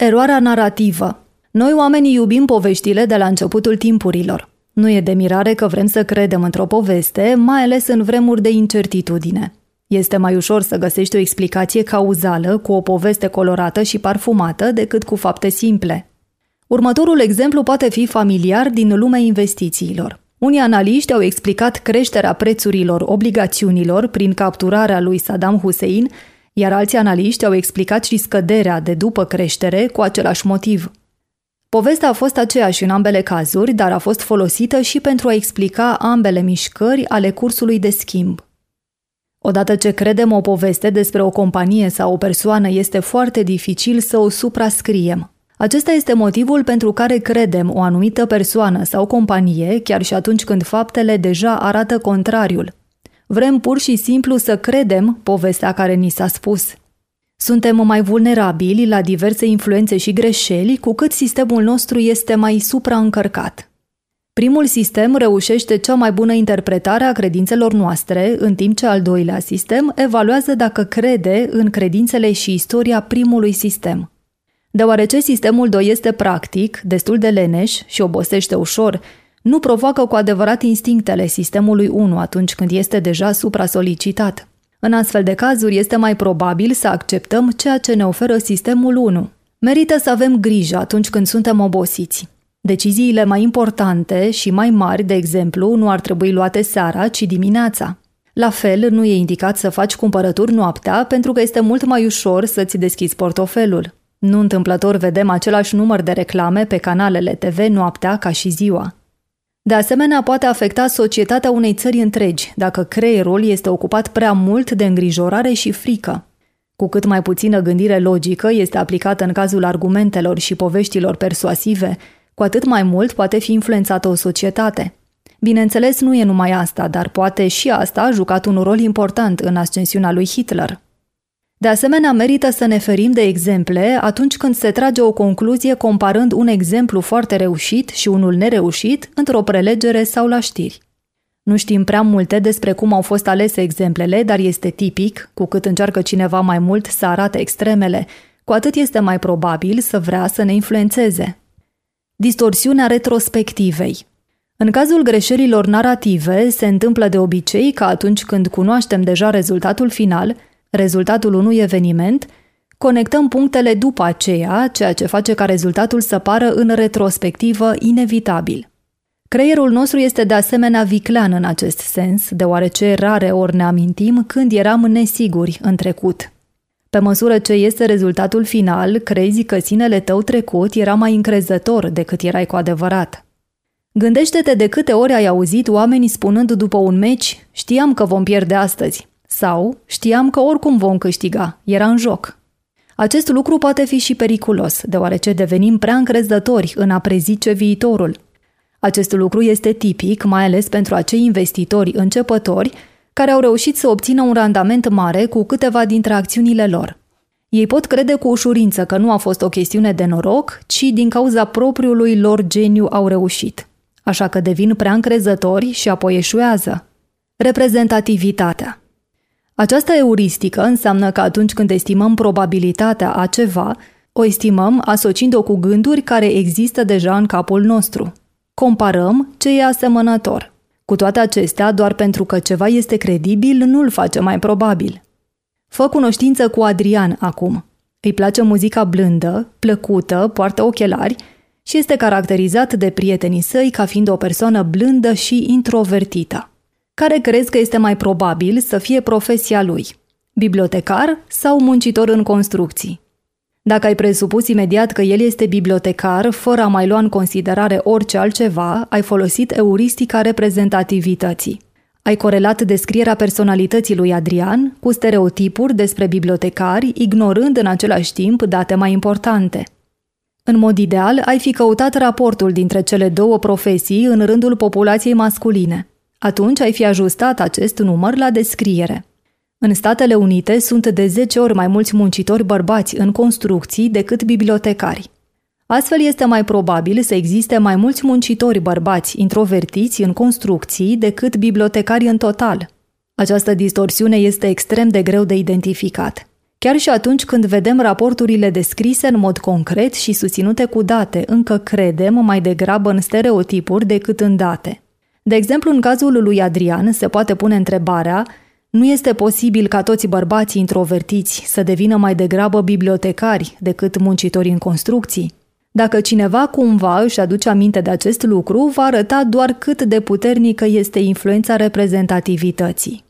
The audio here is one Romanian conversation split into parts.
Eroarea narrativă. Noi oamenii iubim poveștile de la începutul timpurilor. Nu e de mirare că vrem să credem într-o poveste, mai ales în vremuri de incertitudine. Este mai ușor să găsești o explicație cauzală cu o poveste colorată și parfumată decât cu fapte simple. Următorul exemplu poate fi familiar din lumea investițiilor. Unii analiști au explicat creșterea prețurilor obligațiunilor prin capturarea lui Saddam Hussein, iar alții analiști au explicat și scăderea de după creștere cu același motiv. Povestea a fost aceeași în ambele cazuri, dar a fost folosită și pentru a explica ambele mișcări ale cursului de schimb. Odată ce credem o poveste despre o companie sau o persoană, este foarte dificil să o suprascriem. Acesta este motivul pentru care credem o anumită persoană sau companie, chiar și atunci când faptele deja arată contrariul. Vrem pur și simplu să credem povestea care ni s-a spus. Suntem mai vulnerabili la diverse influențe și greșeli cu cât sistemul nostru este mai supraîncărcat. Primul sistem reușește cea mai bună interpretare a credințelor noastre, în timp ce al doilea sistem evaluează dacă crede în credințele și istoria primului sistem. Deoarece sistemul 2 este practic, destul de leneș și obosește ușor, nu provoacă cu adevărat instinctele sistemului 1 atunci când este deja supra-solicitat. În astfel de cazuri este mai probabil să acceptăm ceea ce ne oferă sistemul 1. Merită să avem grijă atunci când suntem obosiți. Deciziile mai importante și mai mari, de exemplu, nu ar trebui luate seara, ci dimineața. La fel, nu e indicat să faci cumpărături noaptea pentru că este mult mai ușor să-ți deschizi portofelul. Nu întâmplător vedem același număr de reclame pe canalele TV noaptea ca și ziua. De asemenea, poate afecta societatea unei țări întregi dacă creierul este ocupat prea mult de îngrijorare și frică. Cu cât mai puțină gândire logică este aplicată în cazul argumentelor și poveștilor persuasive, cu atât mai mult poate fi influențată o societate. Bineînțeles, nu e numai asta, dar poate și asta a jucat un rol important în ascensiunea lui Hitler. De asemenea, merită să ne ferim de exemple atunci când se trage o concluzie comparând un exemplu foarte reușit și unul nereușit într-o prelegere sau la știri. Nu știm prea multe despre cum au fost alese exemplele, dar este tipic, cu cât încearcă cineva mai mult să arate extremele, cu atât este mai probabil să vrea să ne influențeze. Distorsiunea retrospectivei În cazul greșelilor narrative, se întâmplă de obicei că atunci când cunoaștem deja rezultatul final – rezultatul unui eveniment, conectăm punctele după aceea, ceea ce face ca rezultatul să pară în retrospectivă inevitabil. Creierul nostru este de asemenea viclean în acest sens, deoarece rare ori ne amintim când eram nesiguri în trecut. Pe măsură ce este rezultatul final, crezi că sinele tău trecut era mai încrezător decât erai cu adevărat. Gândește-te de câte ori ai auzit oamenii spunând după un meci, știam că vom pierde astăzi. Sau știam că oricum vom câștiga, era în joc. Acest lucru poate fi și periculos, deoarece devenim prea încrezători în a prezice viitorul. Acest lucru este tipic, mai ales pentru acei investitori începători care au reușit să obțină un randament mare cu câteva dintre acțiunile lor. Ei pot crede cu ușurință că nu a fost o chestiune de noroc, ci din cauza propriului lor geniu au reușit. Așa că devin prea încrezători și apoi eșuează. Reprezentativitatea această euristică înseamnă că atunci când estimăm probabilitatea a ceva, o estimăm asociind-o cu gânduri care există deja în capul nostru. Comparăm ce e asemănător. Cu toate acestea, doar pentru că ceva este credibil, nu îl face mai probabil. Fă cunoștință cu Adrian acum. Îi place muzica blândă, plăcută, poartă ochelari și este caracterizat de prietenii săi ca fiind o persoană blândă și introvertită. Care crezi că este mai probabil să fie profesia lui? Bibliotecar sau muncitor în construcții? Dacă ai presupus imediat că el este bibliotecar, fără a mai lua în considerare orice altceva, ai folosit euristica reprezentativității. Ai corelat descrierea personalității lui Adrian cu stereotipuri despre bibliotecari, ignorând în același timp date mai importante. În mod ideal, ai fi căutat raportul dintre cele două profesii în rândul populației masculine. Atunci ai fi ajustat acest număr la descriere. În Statele Unite sunt de 10 ori mai mulți muncitori bărbați în construcții decât bibliotecari. Astfel este mai probabil să existe mai mulți muncitori bărbați introvertiți în construcții decât bibliotecari în total. Această distorsiune este extrem de greu de identificat. Chiar și atunci când vedem raporturile descrise în mod concret și susținute cu date, încă credem mai degrabă în stereotipuri decât în date. De exemplu, în cazul lui Adrian se poate pune întrebarea nu este posibil ca toți bărbații introvertiți să devină mai degrabă bibliotecari decât muncitori în construcții? Dacă cineva cumva își aduce aminte de acest lucru, va arăta doar cât de puternică este influența reprezentativității.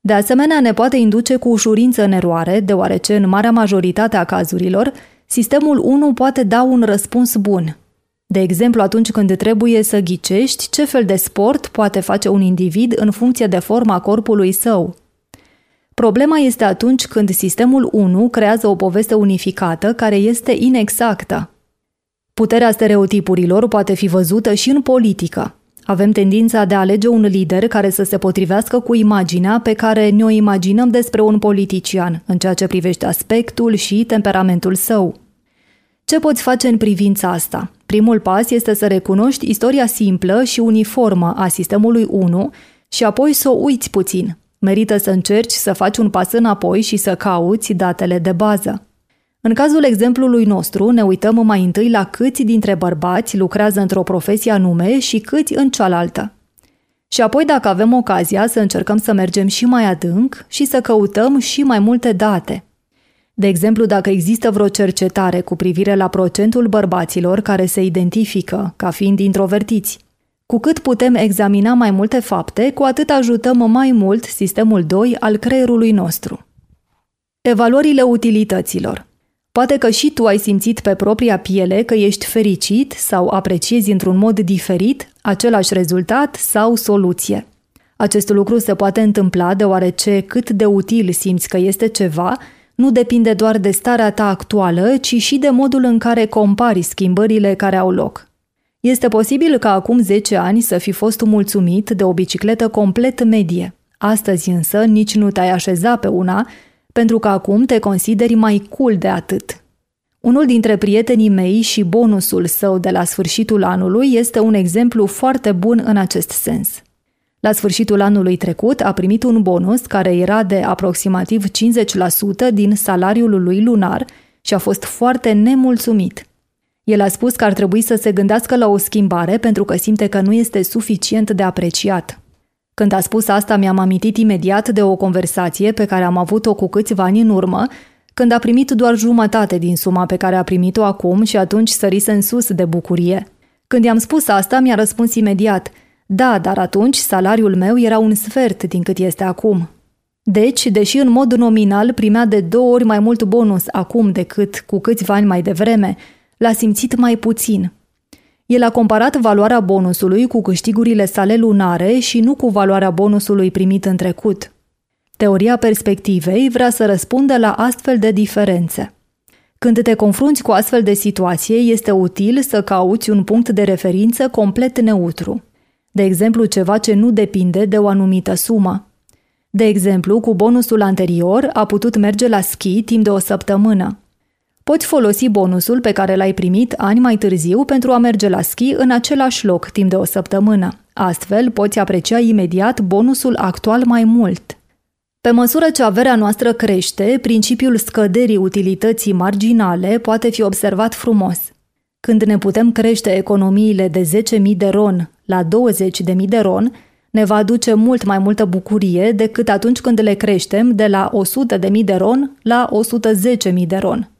De asemenea, ne poate induce cu ușurință în eroare, deoarece în marea majoritate a cazurilor, sistemul 1 poate da un răspuns bun. De exemplu, atunci când trebuie să ghicești ce fel de sport poate face un individ în funcție de forma corpului său. Problema este atunci când sistemul 1 creează o poveste unificată care este inexactă. Puterea stereotipurilor poate fi văzută și în politică. Avem tendința de a alege un lider care să se potrivească cu imaginea pe care ne-o imaginăm despre un politician, în ceea ce privește aspectul și temperamentul său. Ce poți face în privința asta? Primul pas este să recunoști istoria simplă și uniformă a sistemului 1 și apoi să o uiți puțin. Merită să încerci să faci un pas înapoi și să cauți datele de bază. În cazul exemplului nostru, ne uităm mai întâi la câți dintre bărbați lucrează într-o profesie anume și câți în cealaltă. Și apoi, dacă avem ocazia, să încercăm să mergem și mai adânc și să căutăm și mai multe date. De exemplu, dacă există vreo cercetare cu privire la procentul bărbaților care se identifică ca fiind introvertiți. Cu cât putem examina mai multe fapte, cu atât ajutăm mai mult sistemul 2 al creierului nostru. Evaluările utilităților. Poate că și tu ai simțit pe propria piele că ești fericit sau apreciezi într-un mod diferit același rezultat sau soluție. Acest lucru se poate întâmpla deoarece cât de util simți că este ceva nu depinde doar de starea ta actuală, ci și de modul în care compari schimbările care au loc. Este posibil ca acum 10 ani să fi fost mulțumit de o bicicletă complet medie. Astăzi însă nici nu te-ai așeza pe una pentru că acum te consideri mai cool de atât. Unul dintre prietenii mei și bonusul său de la sfârșitul anului este un exemplu foarte bun în acest sens. La sfârșitul anului trecut a primit un bonus care era de aproximativ 50% din salariul lui lunar și a fost foarte nemulțumit. El a spus că ar trebui să se gândească la o schimbare pentru că simte că nu este suficient de apreciat. Când a spus asta, mi-am amintit imediat de o conversație pe care am avut-o cu câțiva ani în urmă, când a primit doar jumătate din suma pe care a primit-o acum și atunci sărise în sus de bucurie. Când i-am spus asta, mi-a răspuns imediat, da, dar atunci salariul meu era un sfert din cât este acum. Deci, deși în mod nominal primea de două ori mai mult bonus acum decât cu câțiva ani mai devreme, l-a simțit mai puțin – el a comparat valoarea bonusului cu câștigurile sale lunare și nu cu valoarea bonusului primit în trecut. Teoria perspectivei vrea să răspundă la astfel de diferențe. Când te confrunți cu astfel de situație, este util să cauți un punct de referință complet neutru. De exemplu, ceva ce nu depinde de o anumită sumă. De exemplu, cu bonusul anterior a putut merge la schi timp de o săptămână. Poți folosi bonusul pe care l-ai primit ani mai târziu pentru a merge la schi în același loc timp de o săptămână. Astfel, poți aprecia imediat bonusul actual mai mult. Pe măsură ce averea noastră crește, principiul scăderii utilității marginale poate fi observat frumos. Când ne putem crește economiile de 10.000 de ron la 20.000 de ron, ne va aduce mult mai multă bucurie decât atunci când le creștem de la 100.000 de ron la 110.000 de ron.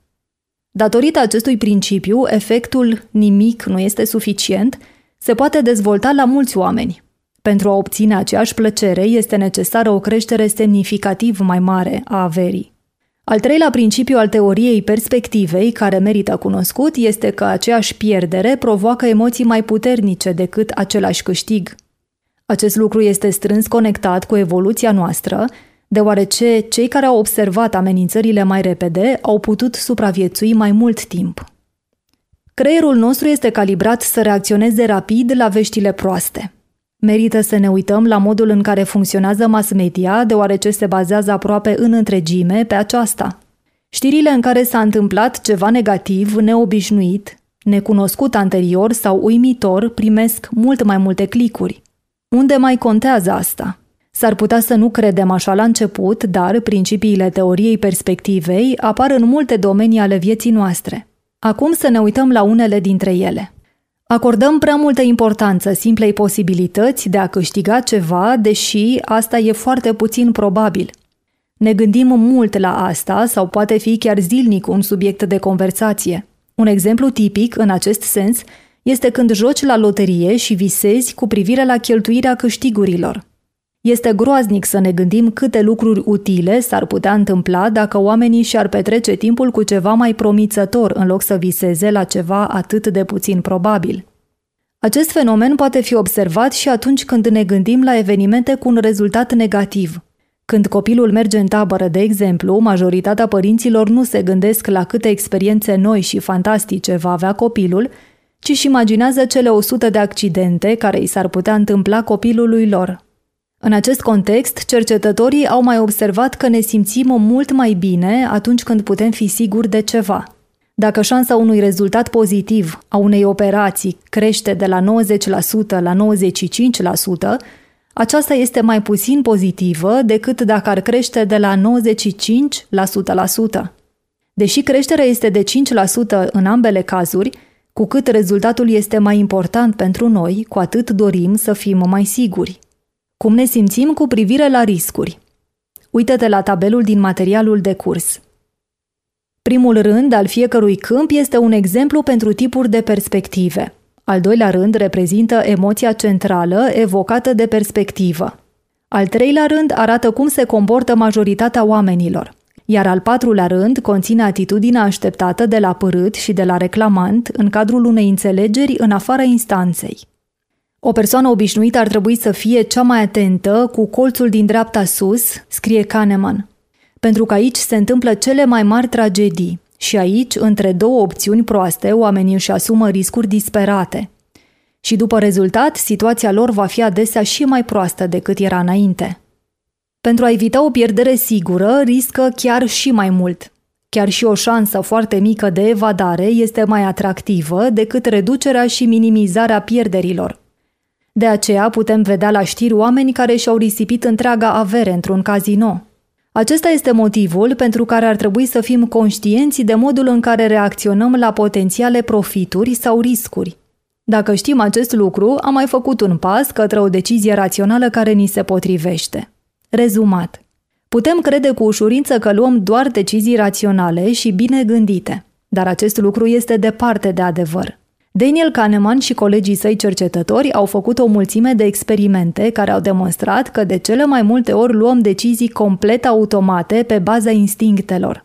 Datorită acestui principiu, efectul nimic nu este suficient se poate dezvolta la mulți oameni. Pentru a obține aceeași plăcere este necesară o creștere semnificativ mai mare a averii. Al treilea principiu al teoriei perspectivei, care merită cunoscut, este că aceeași pierdere provoacă emoții mai puternice decât același câștig. Acest lucru este strâns conectat cu evoluția noastră deoarece cei care au observat amenințările mai repede au putut supraviețui mai mult timp. Creierul nostru este calibrat să reacționeze rapid la veștile proaste. Merită să ne uităm la modul în care funcționează mass media, deoarece se bazează aproape în întregime pe aceasta. Știrile în care s-a întâmplat ceva negativ, neobișnuit, necunoscut anterior sau uimitor primesc mult mai multe clicuri. Unde mai contează asta? S-ar putea să nu credem așa la început, dar principiile teoriei perspectivei apar în multe domenii ale vieții noastre. Acum să ne uităm la unele dintre ele. Acordăm prea multă importanță simplei posibilități de a câștiga ceva, deși asta e foarte puțin probabil. Ne gândim mult la asta sau poate fi chiar zilnic un subiect de conversație. Un exemplu tipic în acest sens este când joci la loterie și visezi cu privire la cheltuirea câștigurilor. Este groaznic să ne gândim câte lucruri utile s-ar putea întâmpla dacă oamenii și-ar petrece timpul cu ceva mai promițător în loc să viseze la ceva atât de puțin probabil. Acest fenomen poate fi observat și atunci când ne gândim la evenimente cu un rezultat negativ. Când copilul merge în tabără, de exemplu, majoritatea părinților nu se gândesc la câte experiențe noi și fantastice va avea copilul, ci își imaginează cele 100 de accidente care i s-ar putea întâmpla copilului lor. În acest context, cercetătorii au mai observat că ne simțim mult mai bine atunci când putem fi siguri de ceva. Dacă șansa unui rezultat pozitiv a unei operații crește de la 90% la 95%, aceasta este mai puțin pozitivă decât dacă ar crește de la 95 la 100%. Deși creșterea este de 5% în ambele cazuri, cu cât rezultatul este mai important pentru noi, cu atât dorim să fim mai siguri. Cum ne simțim cu privire la riscuri? Uită-te la tabelul din materialul de curs. Primul rând al fiecărui câmp este un exemplu pentru tipuri de perspective. Al doilea rând reprezintă emoția centrală evocată de perspectivă. Al treilea rând arată cum se comportă majoritatea oamenilor. Iar al patrulea rând conține atitudinea așteptată de la părât și de la reclamant în cadrul unei înțelegeri în afara instanței. O persoană obișnuită ar trebui să fie cea mai atentă cu colțul din dreapta sus, scrie Kahneman. Pentru că aici se întâmplă cele mai mari tragedii și aici, între două opțiuni proaste, oamenii își asumă riscuri disperate. Și după rezultat, situația lor va fi adesea și mai proastă decât era înainte. Pentru a evita o pierdere sigură, riscă chiar și mai mult. Chiar și o șansă foarte mică de evadare este mai atractivă decât reducerea și minimizarea pierderilor – de aceea putem vedea la știri oameni care și-au risipit întreaga avere într-un casino. Acesta este motivul pentru care ar trebui să fim conștienți de modul în care reacționăm la potențiale profituri sau riscuri. Dacă știm acest lucru, am mai făcut un pas către o decizie rațională care ni se potrivește. Rezumat. Putem crede cu ușurință că luăm doar decizii raționale și bine gândite, dar acest lucru este departe de adevăr. Daniel Kahneman și colegii săi cercetători au făcut o mulțime de experimente care au demonstrat că de cele mai multe ori luăm decizii complet automate pe baza instinctelor.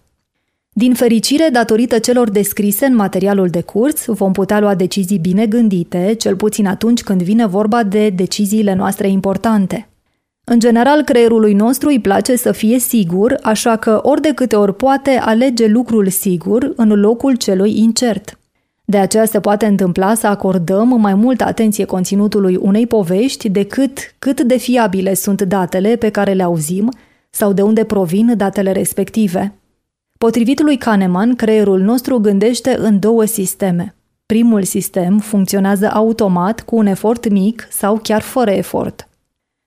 Din fericire, datorită celor descrise în materialul de curs, vom putea lua decizii bine gândite, cel puțin atunci când vine vorba de deciziile noastre importante. În general, creierului nostru îi place să fie sigur, așa că ori de câte ori poate alege lucrul sigur în locul celui incert. De aceea se poate întâmpla să acordăm mai multă atenție conținutului unei povești decât cât de fiabile sunt datele pe care le auzim sau de unde provin datele respective. Potrivit lui Kahneman, creierul nostru gândește în două sisteme. Primul sistem funcționează automat cu un efort mic sau chiar fără efort.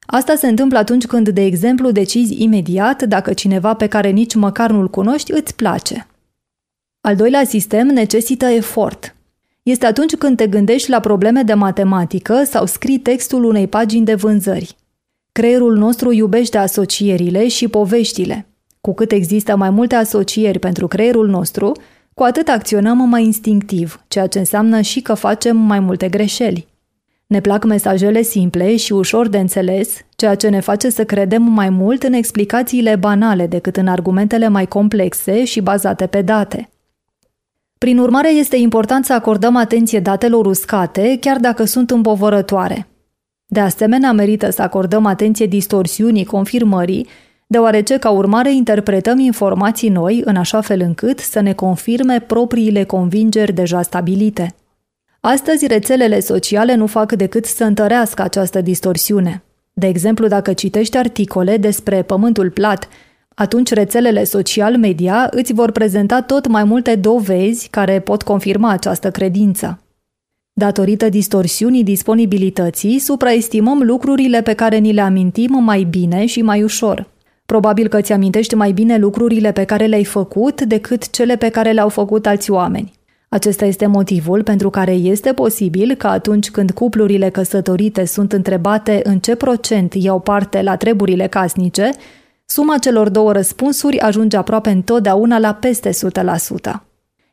Asta se întâmplă atunci când, de exemplu, decizi imediat dacă cineva pe care nici măcar nu-l cunoști îți place. Al doilea sistem necesită efort. Este atunci când te gândești la probleme de matematică sau scrii textul unei pagini de vânzări. Creierul nostru iubește asocierile și poveștile. Cu cât există mai multe asocieri pentru creierul nostru, cu atât acționăm mai instinctiv, ceea ce înseamnă și că facem mai multe greșeli. Ne plac mesajele simple și ușor de înțeles, ceea ce ne face să credem mai mult în explicațiile banale decât în argumentele mai complexe și bazate pe date. Prin urmare, este important să acordăm atenție datelor uscate, chiar dacă sunt împovărătoare. De asemenea, merită să acordăm atenție distorsiunii confirmării, deoarece ca urmare interpretăm informații noi în așa fel încât să ne confirme propriile convingeri deja stabilite. Astăzi, rețelele sociale nu fac decât să întărească această distorsiune. De exemplu, dacă citești articole despre pământul plat atunci rețelele social media îți vor prezenta tot mai multe dovezi care pot confirma această credință. Datorită distorsiunii disponibilității, supraestimăm lucrurile pe care ni le amintim mai bine și mai ușor. Probabil că ți amintești mai bine lucrurile pe care le-ai făcut decât cele pe care le-au făcut alți oameni. Acesta este motivul pentru care este posibil că atunci când cuplurile căsătorite sunt întrebate în ce procent iau parte la treburile casnice, suma celor două răspunsuri ajunge aproape întotdeauna la peste 100%.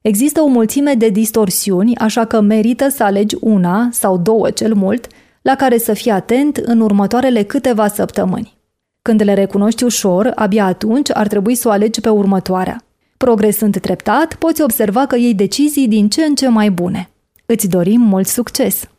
Există o mulțime de distorsiuni, așa că merită să alegi una sau două cel mult, la care să fii atent în următoarele câteva săptămâni. Când le recunoști ușor, abia atunci ar trebui să o alegi pe următoarea. Progresând treptat, poți observa că iei decizii din ce în ce mai bune. Îți dorim mult succes!